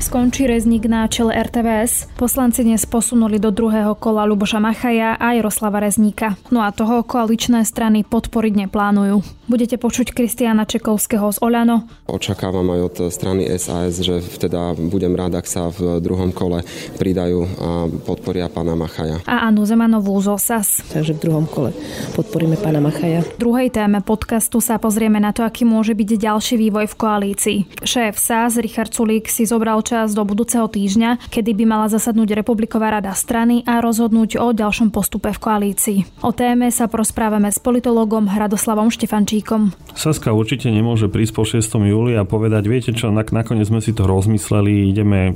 Skončí rezník na čele RTVS. Poslanci dnes posunuli do druhého kola Luboša Machaja a Jaroslava Rezníka. No a toho koaličné strany podporiť neplánujú. Budete počuť Kristiana Čekovského z Oľano. Očakávam aj od strany SAS, že teda budem rád, ak sa v druhom kole pridajú a podporia pána Machaja. A Anu Zemanovú z OSAS. Takže v druhom kole podporíme pána Machaja. V druhej téme podcastu sa pozrieme na to, aký môže byť ďalší vývoj v koalícii. Šéf SAS Richard Sulík si zobral čas do budúceho týždňa, kedy by mala zasadnúť Republiková rada strany a rozhodnúť o ďalšom postupe v koalícii. O téme sa prosprávame s politologom Hradoslavom Štefančíkom. Saska určite nemôže prísť po 6. júli a povedať, viete čo, nakoniec sme si to rozmysleli, ideme e,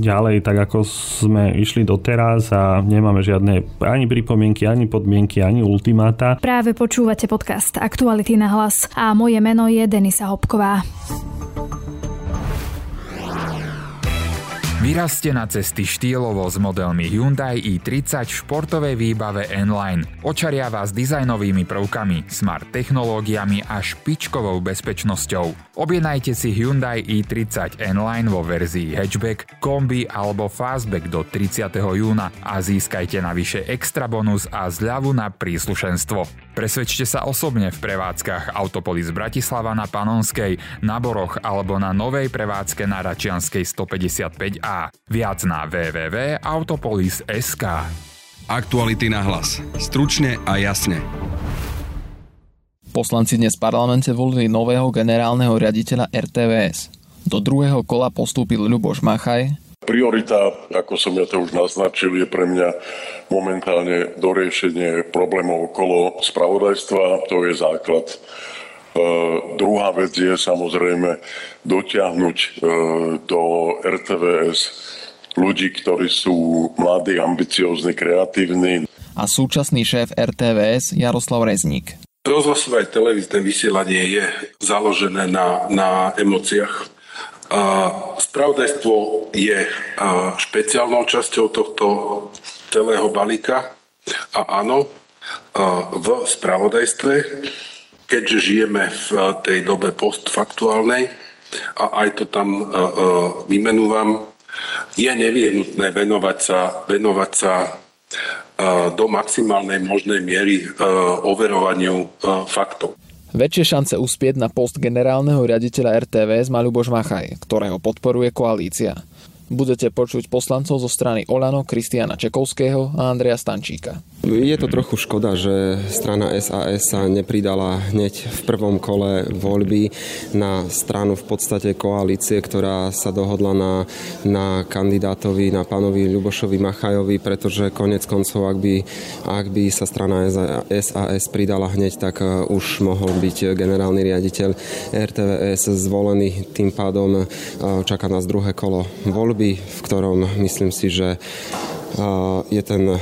ďalej tak, ako sme išli doteraz a nemáme žiadne ani pripomienky, ani podmienky, ani ultimáta. Práve počúvate podcast Aktuality na hlas a moje meno je Denisa Hopková. Vyrazte na cesty štýlovo s modelmi Hyundai i30 v športovej výbave N-Line. Očaria vás dizajnovými prvkami, smart technológiami a špičkovou bezpečnosťou. Objednajte si Hyundai i30 N-Line vo verzii hatchback, kombi alebo fastback do 30. júna a získajte navyše extra bonus a zľavu na príslušenstvo. Presvedčte sa osobne v prevádzkach Autopolis Bratislava na Panonskej, na Boroch alebo na novej prevádzke na Račianskej 155A a viac na www.autopolis.sk. Aktuality na hlas. Stručne a jasne. Poslanci dnes v parlamente volili nového generálneho riaditeľa RTVS. Do druhého kola postúpil Ľuboš Machaj. Priorita, ako som ja to už naznačil, je pre mňa momentálne doriešenie problémov okolo spravodajstva. To je základ E, druhá vec je samozrejme dotiahnuť e, do RTVS ľudí, ktorí sú mladí, ambiciózni, kreatívni. A súčasný šéf RTVS Jaroslav Rezník. Rozhlasové televízne vysielanie je založené na, na emóciách. Spravodajstvo je špeciálnou časťou tohto celého balíka a áno, v spravodajstve keďže žijeme v tej dobe postfaktuálnej a aj to tam vymenúvam, je nevyhnutné venovať sa, venovať sa do maximálnej možnej miery overovaniu faktov. Väčšie šance uspieť na post generálneho riaditeľa RTVS má Ľuboš Machaj, ktorého podporuje koalícia budete počuť poslancov zo strany Olano, Kristiana Čekovského a Andreja Stančíka. Je to trochu škoda, že strana SAS sa nepridala hneď v prvom kole voľby na stranu v podstate koalície, ktorá sa dohodla na, na kandidátovi, na pánovi Ľubošovi Machajovi, pretože konec koncov, ak by, ak by sa strana SAS pridala hneď, tak uh, už mohol byť generálny riaditeľ RTVS zvolený. Tým pádom uh, čaká nás druhé kolo voľby voľby, v ktorom myslím si, že je ten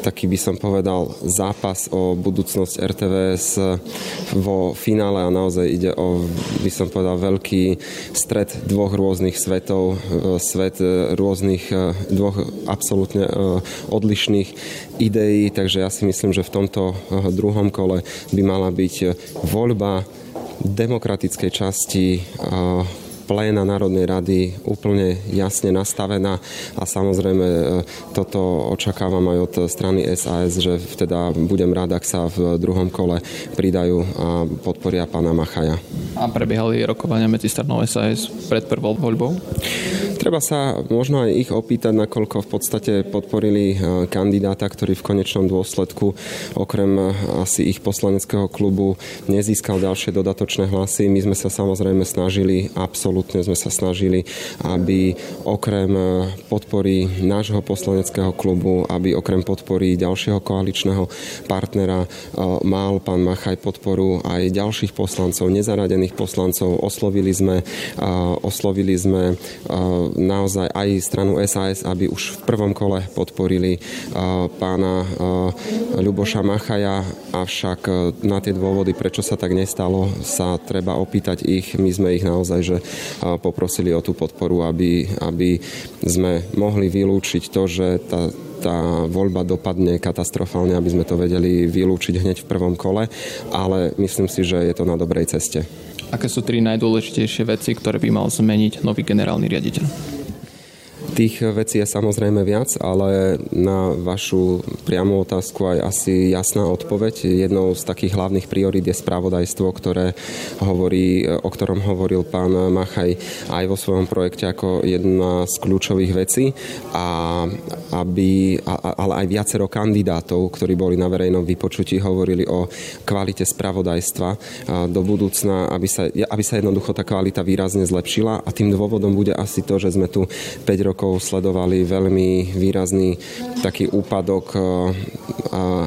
taký by som povedal zápas o budúcnosť RTVS vo finále a naozaj ide o, by som povedal, veľký stred dvoch rôznych svetov, svet rôznych, dvoch absolútne odlišných ideí, takže ja si myslím, že v tomto druhom kole by mala byť voľba demokratickej časti pléna Národnej rady úplne jasne nastavená a samozrejme e, toto očakávam aj od strany SAS, že teda budem rád, ak sa v druhom kole pridajú a podporia pána Machaja. A prebiehali rokovania medzi stranou SAS pred prvou voľbou? Treba sa možno aj ich opýtať, nakoľko v podstate podporili e, kandidáta, ktorý v konečnom dôsledku okrem e, asi ich poslaneckého klubu nezískal ďalšie dodatočné hlasy. My sme sa samozrejme snažili, absolútne sme sa snažili, aby okrem e, podpory nášho poslaneckého klubu, aby okrem podpory ďalšieho koaličného partnera mal pán Machaj podporu aj ďalších poslancov, nezaradených poslancov. Oslovili sme, oslovili sme naozaj aj stranu SAS, aby už v prvom kole podporili pána Ľuboša Machaja, avšak e, na tie dôvody, prečo sa tak nestalo, sa treba opýtať ich. My sme ich naozaj že poprosili o tú podporu, aby, aby sme mohli vylúčiť to, že tá, tá voľba dopadne katastrofálne, aby sme to vedeli vylúčiť hneď v prvom kole, ale myslím si, že je to na dobrej ceste. Aké sú tri najdôležitejšie veci, ktoré by mal zmeniť nový generálny riaditeľ? Tých vecí je samozrejme viac, ale na vašu priamu otázku aj asi jasná odpoveď. Jednou z takých hlavných priorít je spravodajstvo, ktoré hovorí, o ktorom hovoril pán Machaj aj vo svojom projekte ako jedna z kľúčových vecí. A aby, ale aj viacero kandidátov, ktorí boli na verejnom vypočutí, hovorili o kvalite spravodajstva do budúcna, aby sa, aby sa jednoducho tá kvalita výrazne zlepšila. A tým dôvodom bude asi to, že sme tu 5 rokov rokov sledovali veľmi výrazný taký úpadok a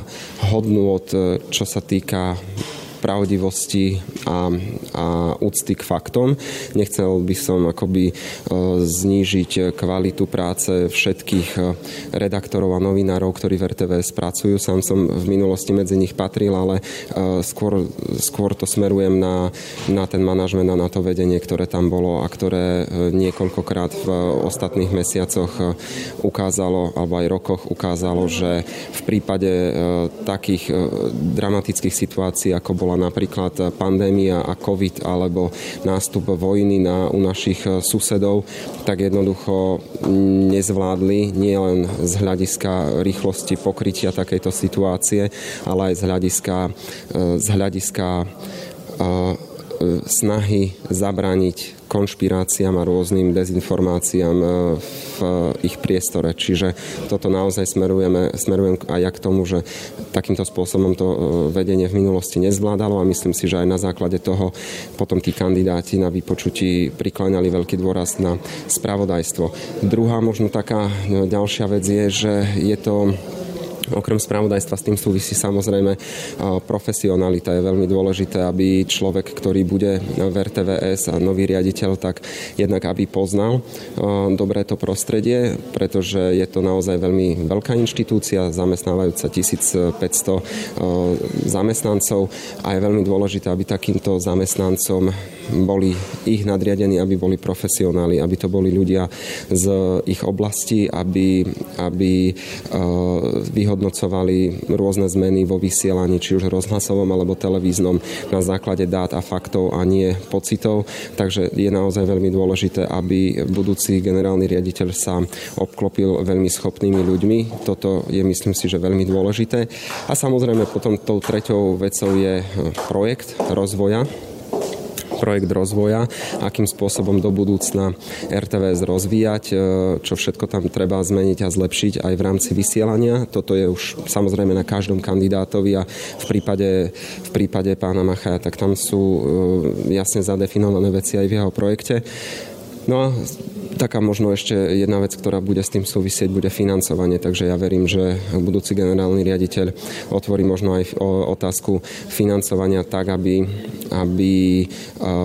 hodnôt, čo sa týka pravdivosti a, a úcty k faktom. Nechcel by som akoby e, znížiť kvalitu práce všetkých e, redaktorov a novinárov, ktorí v RTVS pracujú. Sám som v minulosti medzi nich patril, ale e, skôr, skôr to smerujem na, na ten manažment a na to vedenie, ktoré tam bolo a ktoré niekoľkokrát v ostatných mesiacoch ukázalo, alebo aj rokoch ukázalo, že v prípade takých dramatických situácií, ako bola napríklad pandémia a COVID alebo nástup vojny na, u našich susedov, tak jednoducho nezvládli nielen z hľadiska rýchlosti pokrytia takejto situácie, ale aj z hľadiska, z hľadiska snahy zabrániť konšpiráciám a rôznym dezinformáciám e, v ich priestore. Čiže toto naozaj smerujeme, smerujem aj ja k tomu, že takýmto spôsobom to e, vedenie v minulosti nezvládalo a myslím si, že aj na základe toho potom tí kandidáti na vypočutí prikláňali veľký dôraz na spravodajstvo. Druhá možno taká e, ďalšia vec je, že je to Okrem spravodajstva s tým súvisí samozrejme profesionalita. Je veľmi dôležité, aby človek, ktorý bude v RTVS a nový riaditeľ, tak jednak aby poznal dobré to prostredie, pretože je to naozaj veľmi veľká inštitúcia, zamestnávajúca 1500 zamestnancov a je veľmi dôležité, aby takýmto zamestnancom boli ich nadriadení, aby boli profesionáli, aby to boli ľudia z ich oblasti, aby, aby vyhodnotili vyhodnocovali rôzne zmeny vo vysielaní, či už rozhlasovom alebo televíznom na základe dát a faktov a nie pocitov. Takže je naozaj veľmi dôležité, aby budúci generálny riaditeľ sa obklopil veľmi schopnými ľuďmi. Toto je, myslím si, že veľmi dôležité. A samozrejme potom tou treťou vecou je projekt rozvoja projekt rozvoja, akým spôsobom do budúcna RTVS rozvíjať, e, čo všetko tam treba zmeniť a zlepšiť aj v rámci vysielania. Toto je už samozrejme na každom kandidátovi a v prípade, v prípade pána Machaja, tak tam sú e, jasne zadefinované veci aj v jeho projekte. No a taká možno ešte jedna vec, ktorá bude s tým súvisieť, bude financovanie. Takže ja verím, že budúci generálny riaditeľ otvorí možno aj otázku financovania tak, aby, aby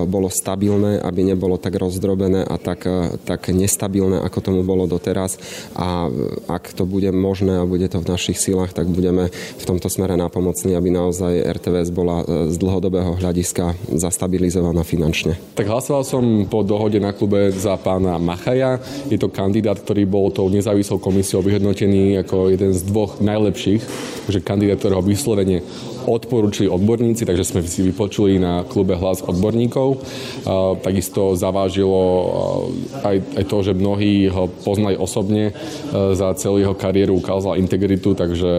bolo stabilné, aby nebolo tak rozdrobené a tak, tak nestabilné, ako tomu bolo doteraz. A ak to bude možné a bude to v našich silách, tak budeme v tomto smere napomocní, aby naozaj RTVS bola z dlhodobého hľadiska zastabilizovaná finančne. Tak hlasoval som po dohode na klube za pána Machaja. Je to kandidát, ktorý bol tou nezávislou komisiou vyhodnotený ako jeden z dvoch najlepších, že kandidát, ktorého vyslovene odporúčili odborníci, takže sme si vypočuli na klube hlas odborníkov. Takisto zavážilo aj, aj to, že mnohí ho poznali osobne, za celú jeho kariéru ukázal integritu, takže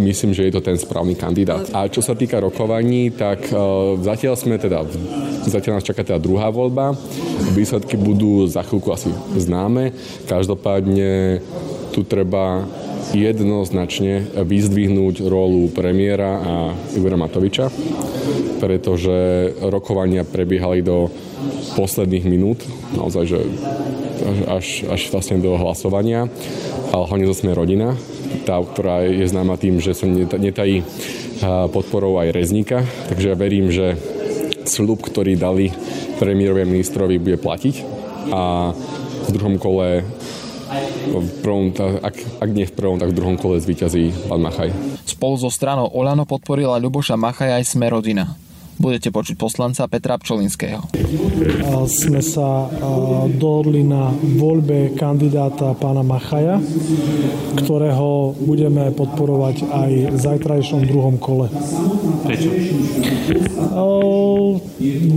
myslím, že je to ten správny kandidát. A čo sa týka rokovaní, tak zatiaľ sme teda, zatiaľ nás čaká teda druhá voľba. Výsledky budú za chvíľku asi známe. Každopádne tu treba jednoznačne vyzdvihnúť rolu premiéra a Igora Matoviča, pretože rokovania prebiehali do posledných minút, naozaj, že až, až vlastne do hlasovania, ale hlavne to sme rodina, tá, ktorá je známa tým, že sa netají podporou aj rezníka, takže ja verím, že slub, ktorý dali premiérovi ministrovi, bude platiť. A v druhom kole v prvom, ak, ak nie v prvom, tak v druhom kole zvíťazí pán Machaj. Spolu so stranou Olano podporila Ľuboša Machaj aj Sme rodina. Budete počuť poslanca Petra Pčolinského. Sme sa dohodli na voľbe kandidáta pána Machaja, ktorého budeme podporovať aj v zajtrajšom druhom kole. Prečo?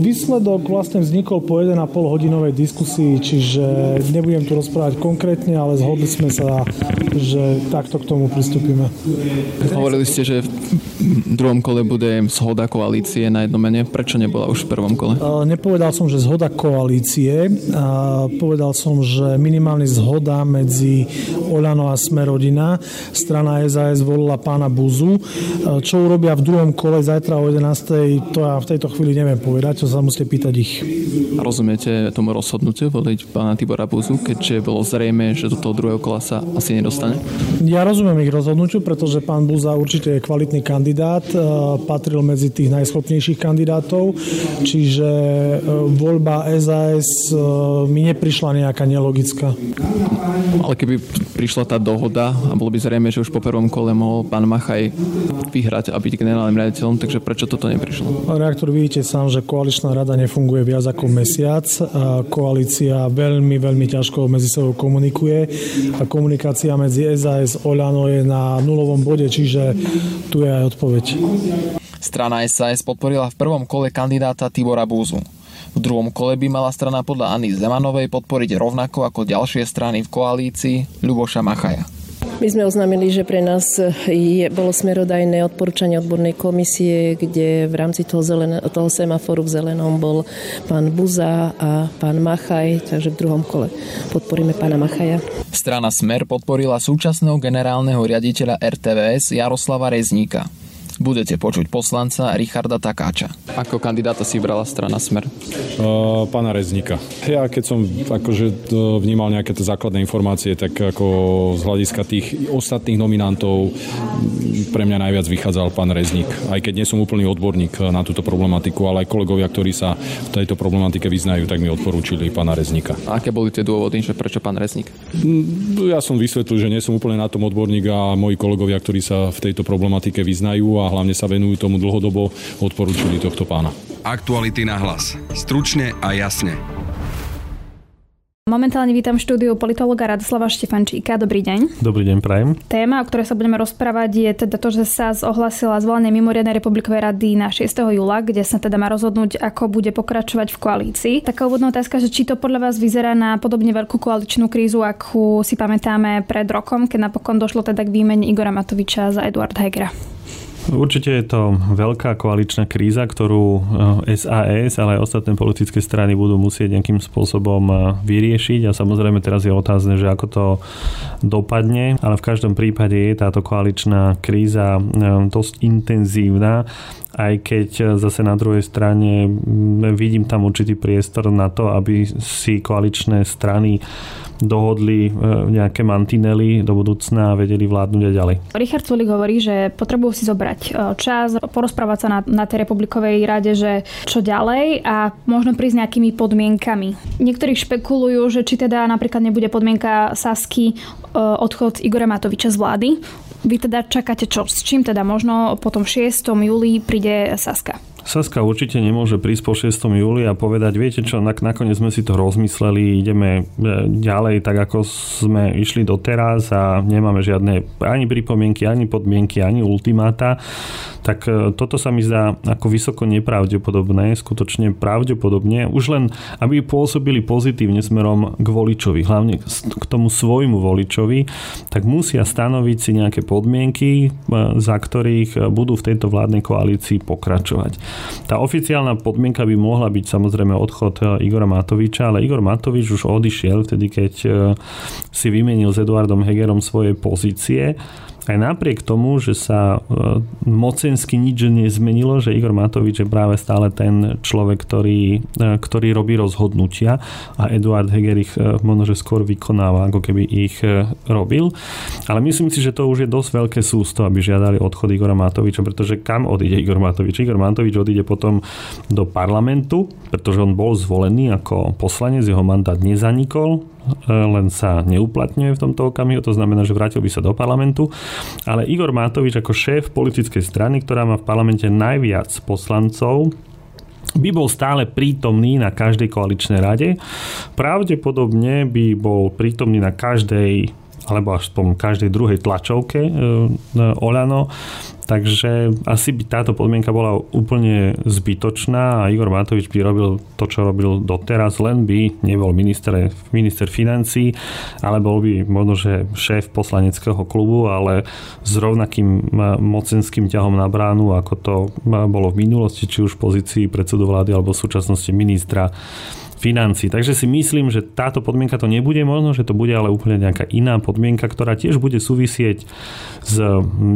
Výsledok vlastne vznikol po 1,5 hodinovej diskusii, čiže nebudem tu rozprávať konkrétne, ale zhodli sme sa, že takto k tomu pristúpime. Hovorili ste, že druhom kole bude zhoda koalície na jedno mene. Prečo nebola už v prvom kole? Nepovedal som, že zhoda koalície. Povedal som, že minimálne zhoda medzi Oľano a Smerodina. Strana SAS volila pána Buzu. Čo urobia v druhom kole zajtra o 11. To ja v tejto chvíli neviem povedať, to sa musíte pýtať ich. Rozumiete tomu rozhodnutiu voliť pána Tibora Buzu, keďže bolo zrejme, že do toho druhého kola sa asi nedostane? Ja rozumiem ich rozhodnutiu, pretože pán Buza určite je kvalitný kandidát, patril medzi tých najschopnejších kandidátov, čiže e, voľba SAS e, mi neprišla nejaká nelogická. Ale keby prišla tá dohoda a bolo by zrejme, že už po prvom kole mohol pán Machaj vyhrať a byť generálnym riaditeľom, takže prečo toto neprišlo? Reaktor, vidíte sám, že koaličná rada nefunguje viac ako mesiac. Koalícia veľmi, veľmi ťažko medzi sebou komunikuje a komunikácia medzi SAS a Oľano je na nulovom bode, čiže tu je aj odpoveď. Strana SAS podporila v prvom kole kandidáta Tibora Búzu. V druhom kole by mala strana podľa Anny Zemanovej podporiť rovnako ako ďalšie strany v koalícii Ľuboša Machaja. My sme oznámili, že pre nás je, bolo smerodajné odporúčanie odbornej komisie, kde v rámci toho, zelené, toho semaforu v zelenom bol pán Buza a pán Machaj, takže v druhom kole podporíme pána Machaja. Strana Smer podporila súčasného generálneho riaditeľa RTVS Jaroslava Rezníka. Budete počuť poslanca Richarda Takáča. Ako kandidáta si brala strana Smer? Uh, pána Reznika. Ja keď som akože vnímal nejaké tie základné informácie, tak ako z hľadiska tých ostatných nominantov pre mňa najviac vychádzal pán Reznik. Aj keď nie som úplný odborník na túto problematiku, ale aj kolegovia, ktorí sa v tejto problematike vyznajú, tak mi odporúčili pána Reznika. A aké boli tie dôvody, že prečo pán Reznik? Ja som vysvetlil, že nie som úplne na tom odborník a moji kolegovia, ktorí sa v tejto problematike vyznajú a a hlavne sa venujú tomu dlhodobo, odporúčili tohto pána. Aktuality na hlas. Stručne a jasne. Momentálne vítam v štúdiu politologa Radoslava Štefančíka. Dobrý deň. Dobrý deň, prajem. Téma, o ktorej sa budeme rozprávať, je teda to, že sa ohlasila zvolenie mimoriadnej republikovej rady na 6. júla, kde sa teda má rozhodnúť, ako bude pokračovať v koalícii. Taká úvodná otázka, že či to podľa vás vyzerá na podobne veľkú koaličnú krízu, akú si pamätáme pred rokom, keď napokon došlo teda k výmene Igora Matoviča za Eduard Hegera. Určite je to veľká koaličná kríza, ktorú SAS, eh, ale aj ostatné politické strany budú musieť nejakým spôsobom eh, vyriešiť. A samozrejme teraz je otázne, že ako to dopadne, ale v každom prípade je táto koaličná kríza eh, dosť intenzívna aj keď zase na druhej strane vidím tam určitý priestor na to, aby si koaličné strany dohodli e, nejaké mantinely do budúcna a vedeli vládnuť aj ďalej. Richard Sulik hovorí, že potrebujú si zobrať e, čas, porozprávať sa na, na tej republikovej rade, že čo ďalej a možno prísť nejakými podmienkami. Niektorí špekulujú, že či teda napríklad nebude podmienka Sasky e, odchod Igora Matoviča z vlády. Vy teda čakáte čo? S čím teda možno po tom 6. júli príde Saska? Saska určite nemôže prísť po 6. júli a povedať, viete čo, nakoniec sme si to rozmysleli, ideme e, ďalej tak, ako sme išli doteraz a nemáme žiadne ani pripomienky, ani podmienky, ani ultimáta. Tak e, toto sa mi zdá ako vysoko nepravdepodobné, skutočne pravdepodobne, už len aby pôsobili pozitívne smerom k voličovi, hlavne k tomu svojmu voličovi, tak musia stanoviť si nejaké podmienky, e, za ktorých budú v tejto vládnej koalícii pokračovať. Tá oficiálna podmienka by mohla byť samozrejme odchod e, Igora Matoviča, ale Igor Matovič už odišiel vtedy, keď e, si vymenil s Eduardom Hegerom svoje pozície aj napriek tomu, že sa e, mocensky nič nezmenilo, že Igor Matovič je práve stále ten človek, ktorý, e, ktorý robí rozhodnutia a Eduard Heger ich e, možno, že skôr vykonáva, ako keby ich robil. Ale myslím si, že to už je dosť veľké sústo, aby žiadali odchod Igora Matoviča, pretože kam odíde Igor Matovič? Igor Matovič odíde potom do parlamentu, pretože on bol zvolený ako poslanec, jeho mandát nezanikol, len sa neuplatňuje v tomto okamihu, to znamená, že vrátil by sa do parlamentu, ale Igor Matovič ako šéf politickej strany, ktorá má v parlamente najviac poslancov, by bol stále prítomný na každej koaličnej rade. Pravdepodobne by bol prítomný na každej alebo až po každej druhej tlačovke e, Olano. Takže asi by táto podmienka bola úplne zbytočná a Igor Matovič by robil to, čo robil doteraz, len by nebol minister, minister financí, ale bol by možno, že šéf poslaneckého klubu, ale s rovnakým mocenským ťahom na bránu, ako to bolo v minulosti, či už v pozícii predsedu vlády alebo v súčasnosti ministra financí. Takže si myslím, že táto podmienka to nebude možno, že to bude ale úplne nejaká iná podmienka, ktorá tiež bude súvisieť s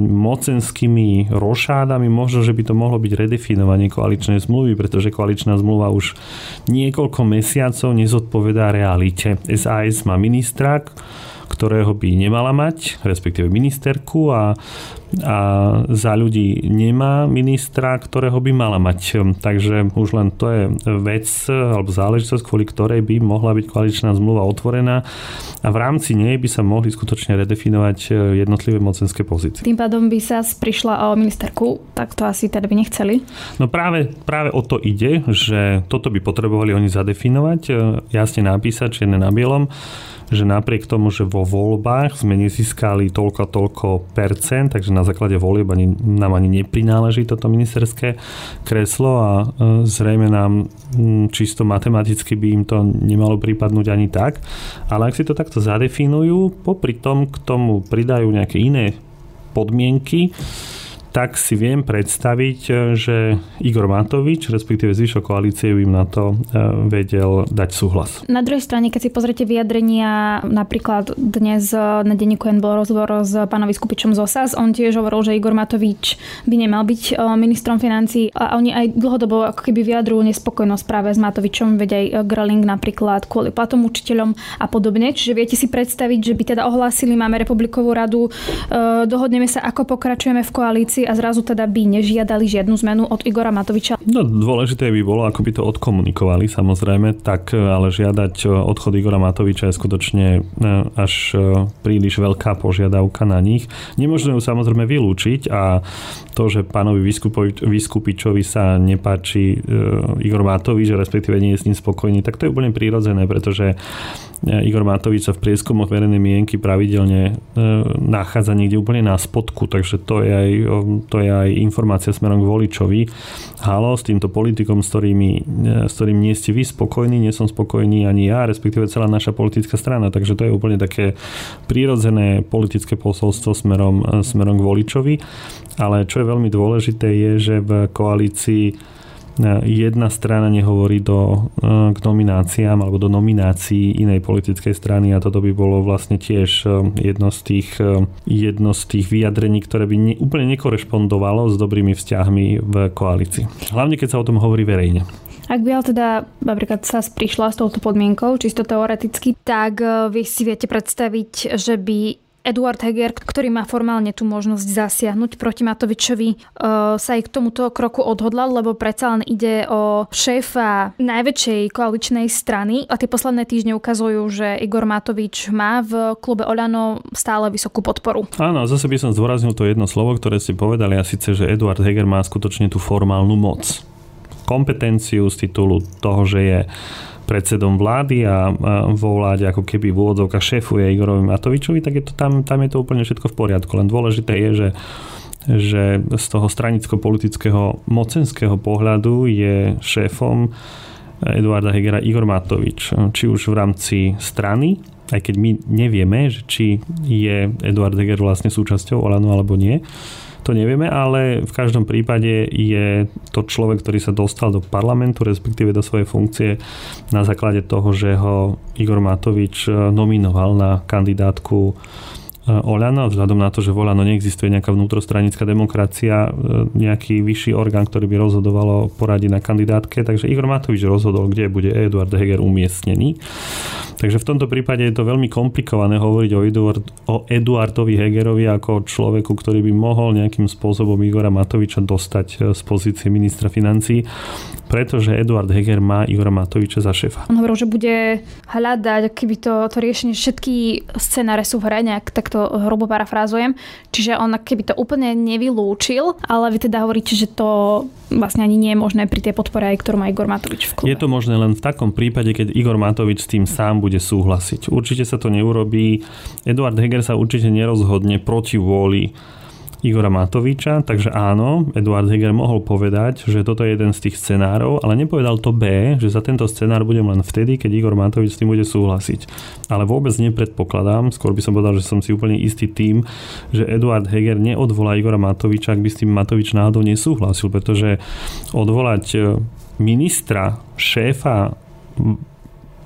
mocenskými rošádami. Možno, že by to mohlo byť redefinovanie koaličnej zmluvy, pretože koaličná zmluva už niekoľko mesiacov nezodpovedá realite. SAS má ministra, ktorého by nemala mať, respektíve ministerku a, a za ľudí nemá ministra, ktorého by mala mať. Takže už len to je vec alebo záležitosť, kvôli ktorej by mohla byť koaličná zmluva otvorená a v rámci nej by sa mohli skutočne redefinovať jednotlivé mocenské pozície. Tým pádom by sa prišla o ministerku, tak to asi teda by nechceli? No práve, práve o to ide, že toto by potrebovali oni zadefinovať, jasne napísať čierne na bielom, že napriek tomu, že vo voľbách sme nezískali toľko toľko percent, takže na základe volieb ani, nám ani neprináleží toto ministerské kreslo a e, zrejme nám čisto matematicky by im to nemalo pripadnúť ani tak. Ale ak si to takto zadefinujú, popri tom k tomu pridajú nejaké iné podmienky, tak si viem predstaviť, e, že Igor Matovič, respektíve zvyšok koalície, by im na to e, vedel dať súhlas. Na druhej strane, keď si pozrite vyjadrenia, napríklad dnes e, na denníku N bol rozhovor s pánom Vyskupičom z OSAS, on tiež hovoril, že Igor Matovič by nemal byť ministrom financí a oni aj dlhodobo ako keby vyjadrujú nespokojnosť práve s Matovičom, veď aj Gröling napríklad kvôli platom učiteľom a podobne. Čiže viete si predstaviť, že by teda ohlásili, máme republikovú radu, dohodneme sa, ako pokračujeme v koalícii a zrazu teda by nežiadali žiadnu zmenu od Igora Matoviča? No, dôležité by bolo, ako by to odkomunikovali samozrejme, tak ale žiadať odchod Igora Matoviča je skutočne e, až e, príliš veľká požiadavka na nich. Nemôžeme ju samozrejme vylúčiť a to, že pánovi Vyskupičovi sa nepáči e, Igor Matovič, respektíve nie je s ním spokojný, tak to je úplne prírodzené, pretože Igor Matovič sa v prieskumoch verejnej mienky pravidelne nachádza niekde úplne na spodku, takže to je aj to je aj informácia smerom k voličovi. Halo, s týmto politikom, s, ktorými, s ktorým nie ste vy spokojní, nie som spokojný ani ja, respektíve celá naša politická strana. Takže to je úplne také prírodzené politické posolstvo smerom, smerom k voličovi. Ale čo je veľmi dôležité je, že v koalícii jedna strana nehovorí do, e, k nomináciám alebo do nominácií inej politickej strany a toto by bolo vlastne tiež e, jedno z tých, e, jedno z tých vyjadrení, ktoré by ne, úplne nekorešpondovalo s dobrými vzťahmi v koalícii. Hlavne keď sa o tom hovorí verejne. Ak by ale teda napríklad sa prišla s touto podmienkou, čisto teoreticky, tak vy si viete predstaviť, že by Eduard Heger, ktorý má formálne tú možnosť zasiahnuť proti Matovičovi, e, sa aj k tomuto kroku odhodlal, lebo predsa len ide o šéfa najväčšej koaličnej strany a tie posledné týždne ukazujú, že Igor Matovič má v klube Oľano stále vysokú podporu. Áno, zase by som zdôraznil to jedno slovo, ktoré ste povedali a síce, že Eduard Heger má skutočne tú formálnu moc. Kompetenciu z titulu toho, že je predsedom vlády a vo vláde ako keby v úvodzovkách šéfuje Igorovi Matovičovi, tak je to tam, tam je to úplne všetko v poriadku. Len dôležité je, že že z toho stranicko-politického mocenského pohľadu je šéfom Eduarda Hegera Igor Matovič. Či už v rámci strany, aj keď my nevieme, že či je Eduard Heger vlastne súčasťou Olano alebo nie, to nevieme, ale v každom prípade je to človek, ktorý sa dostal do parlamentu, respektíve do svojej funkcie na základe toho, že ho Igor Matovič e, nominoval na kandidátku e, Oľano, vzhľadom na to, že v Oľano neexistuje nejaká vnútrostranická demokracia, e, nejaký vyšší orgán, ktorý by rozhodoval o poradí na kandidátke, takže Igor Matovič rozhodol, kde bude Eduard Heger umiestnený. Takže v tomto prípade je to veľmi komplikované hovoriť o, Eduard, o Eduardovi Hegerovi ako človeku, ktorý by mohol nejakým spôsobom Igora Matoviča dostať e, z pozície ministra financí, pretože Eduard Heger má Igora Matoviča za šéfa. On hovoril, že bude hľadať, keby to, to riešenie, všetky scenáre sú v hre, nejak takto hrubo parafrázujem, čiže on keby to úplne nevylúčil, ale vy teda hovoríte, že to vlastne ani nie je možné pri tej podpore, aj ktorú má Igor Matovič v klube. Je to možné len v takom prípade, keď Igor Matovič s tým sám bude súhlasiť. Určite sa to neurobí. Eduard Heger sa určite nerozhodne proti vôli Igora Matoviča, takže áno, Eduard Heger mohol povedať, že toto je jeden z tých scenárov, ale nepovedal to B, že za tento scenár budem len vtedy, keď Igor Matovič s tým bude súhlasiť. Ale vôbec nepredpokladám, skôr by som povedal, že som si úplne istý tým, že Eduard Heger neodvolá Igora Matoviča, ak by s tým Matovič náhodou nesúhlasil, pretože odvolať e, ministra, šéfa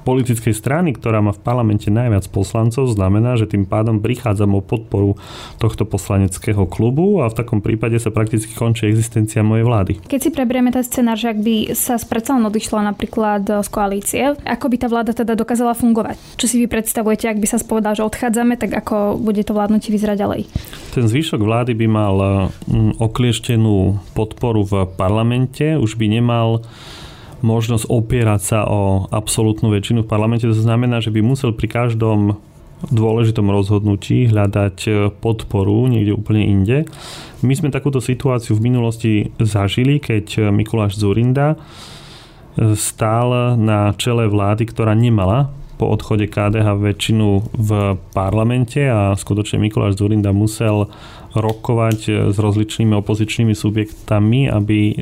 politickej strany, ktorá má v parlamente najviac poslancov, znamená, že tým pádom prichádzam o podporu tohto poslaneckého klubu a v takom prípade sa prakticky končí existencia mojej vlády. Keď si preberieme ten scenár, že ak by sa predsa odišla napríklad z koalície, ako by tá vláda teda dokázala fungovať? Čo si vy predstavujete, ak by sa spovedal, že odchádzame, tak ako bude to vládnutie vyzerať ďalej? Ten zvyšok vlády by mal mm, oklieštenú podporu v parlamente, už by nemal možnosť opierať sa o absolútnu väčšinu v parlamente. To znamená, že by musel pri každom dôležitom rozhodnutí hľadať e, podporu niekde úplne inde. My sme takúto situáciu v minulosti zažili, keď e, Mikuláš Zurinda e, stál na čele vlády, ktorá nemala po odchode KDH väčšinu v parlamente a skutočne Mikuláš Zurinda musel rokovať e, s rozličnými opozičnými subjektami, aby e,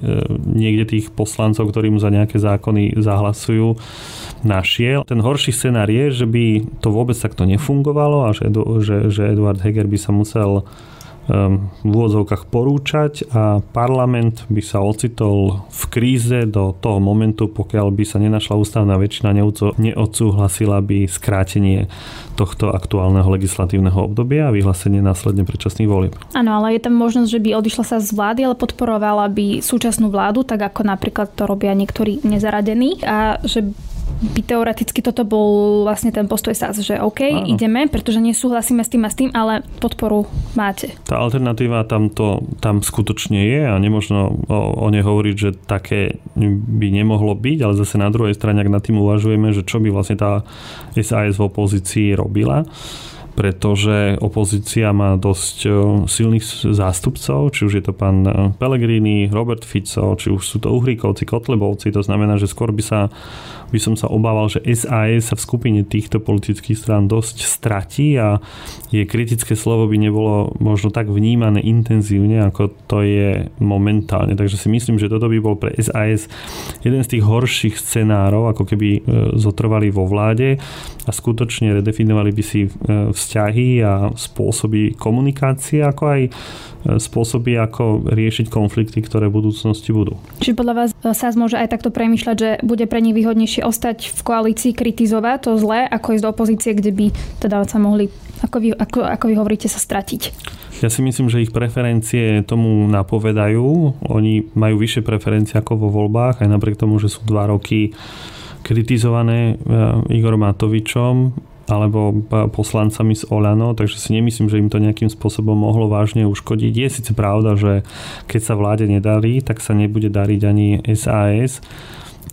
niekde tých poslancov, ktorí mu za nejaké zákony zahlasujú, našiel. Ten horší scenár je, že by to vôbec takto nefungovalo a že, že, že Eduard Heger by sa musel v úvodzovkách porúčať a parlament by sa ocitol v kríze do toho momentu, pokiaľ by sa nenašla ústavná väčšina, neodsúhlasila by skrátenie tohto aktuálneho legislatívneho obdobia a vyhlásenie následne predčasných volieb. Áno, ale je tam možnosť, že by odišla sa z vlády, ale podporovala by súčasnú vládu, tak ako napríklad to robia niektorí nezaradení a že by teoreticky toto bol vlastne ten postoj SAS, že OK, Áno. ideme, pretože nesúhlasíme s tým a s tým, ale podporu máte. Tá alternatíva tam, to, tam skutočne je a nemožno o, o nej hovoriť, že také by nemohlo byť, ale zase na druhej strane, ak nad tým uvažujeme, že čo by vlastne tá SAS v opozícii robila, pretože opozícia má dosť silných zástupcov, či už je to pán Pellegrini, Robert Fico, či už sú to Uhríkovci, Kotlebovci, to znamená, že skôr by sa by som sa obával, že SAS sa v skupine týchto politických strán dosť stratí a je kritické slovo by nebolo možno tak vnímané intenzívne, ako to je momentálne. Takže si myslím, že toto by bol pre SAS jeden z tých horších scenárov, ako keby e, zotrvali vo vláde a skutočne redefinovali by si e, vzťahy a spôsoby komunikácie, ako aj e, spôsoby, ako riešiť konflikty, ktoré v budúcnosti budú. Čiže podľa vás sa môže aj takto premyšľať, že bude pre nich výhodnejšie ostať v koalícii, kritizovať to zlé, ako ísť do opozície, kde by teda sa mohli, ako vy, ako, ako vy hovoríte, sa stratiť? Ja si myslím, že ich preferencie tomu napovedajú. Oni majú vyššie preferencie ako vo voľbách, aj napriek tomu, že sú dva roky kritizované eh, Igor Matovičom alebo poslancami z Olano, takže si nemyslím, že im to nejakým spôsobom mohlo vážne uškodiť. Je síce pravda, že keď sa vláde nedarí, tak sa nebude dariť ani SAS,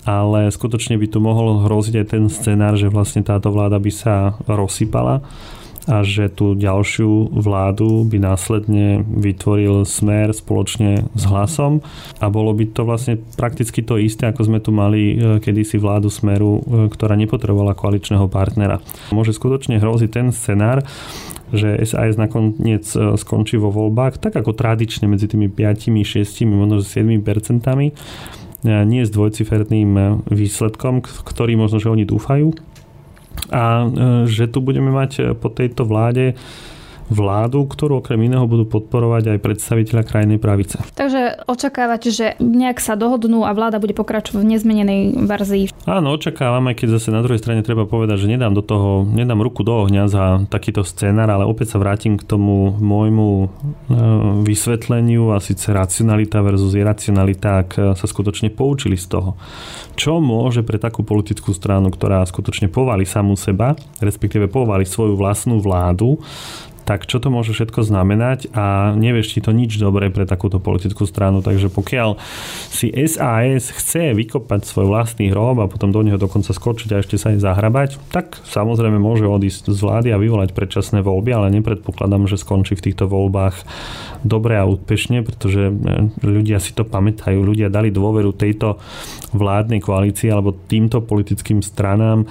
ale skutočne by tu mohol hroziť aj ten scenár, že vlastne táto vláda by sa rozsypala a že tú ďalšiu vládu by následne vytvoril smer spoločne s hlasom a bolo by to vlastne prakticky to isté, ako sme tu mali e, kedysi vládu smeru, e, ktorá nepotrebovala koaličného partnera. Môže skutočne hroziť ten scenár, že SAS nakoniec e, skončí vo voľbách, tak ako tradične medzi tými 5, 6, možno 7 percentami nie s dvojciferným výsledkom, ktorý možno, že oni dúfajú. A e, že tu budeme mať e, po tejto vláde vládu, ktorú okrem iného budú podporovať aj predstaviteľa krajnej pravice. Takže očakávate, že nejak sa dohodnú a vláda bude pokračovať v nezmenenej verzii? Áno, očakávam, aj keď zase na druhej strane treba povedať, že nedám do toho, nedám ruku do ohňa za takýto scenár, ale opäť sa vrátim k tomu môjmu e, vysvetleniu a síce racionalita versus iracionalita, ak sa skutočne poučili z toho. Čo môže pre takú politickú stranu, ktorá skutočne povali samú seba, respektíve povali svoju vlastnú vládu, tak čo to môže všetko znamenať a nevieš ti to nič dobré pre takúto politickú stranu. Takže pokiaľ si SAS chce vykopať svoj vlastný hrob a potom do neho dokonca skočiť a ešte sa aj zahrabať, tak samozrejme môže odísť z vlády a vyvolať predčasné voľby, ale nepredpokladám, že skončí v týchto voľbách dobre a úspešne, pretože e, ľudia si to pamätajú, ľudia dali dôveru tejto vládnej koalícii alebo týmto politickým stranám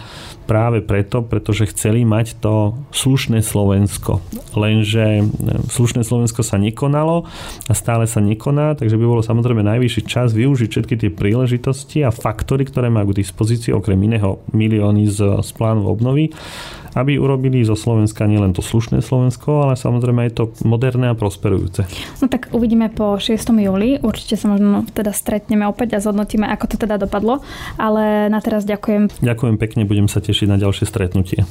práve preto, pretože chceli mať to slušné Slovensko. Lenže e, slušné Slovensko sa nekonalo a stále sa nekoná, takže by bolo samozrejme najvyšší čas využiť všetky tie príležitosti a faktory, ktoré majú k dispozícii, okrem iného milióny z, z plánu obnovy, aby urobili zo Slovenska nielen to slušné Slovensko, ale samozrejme aj to moderné a prosperujúce. No tak uvidíme po 6. júli. Určite sa možno teda stretneme opäť a zhodnotíme, ako to teda dopadlo. Ale na teraz ďakujem. Ďakujem pekne, budem sa tešiť na ďalšie stretnutie.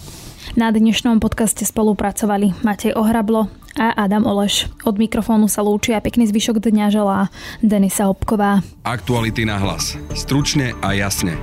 Na dnešnom podcaste spolupracovali Matej Ohrablo a Adam Oleš. Od mikrofónu sa lúči a pekný zvyšok dňa želá Denisa Hopková. Aktuality na hlas. Stručne a jasne.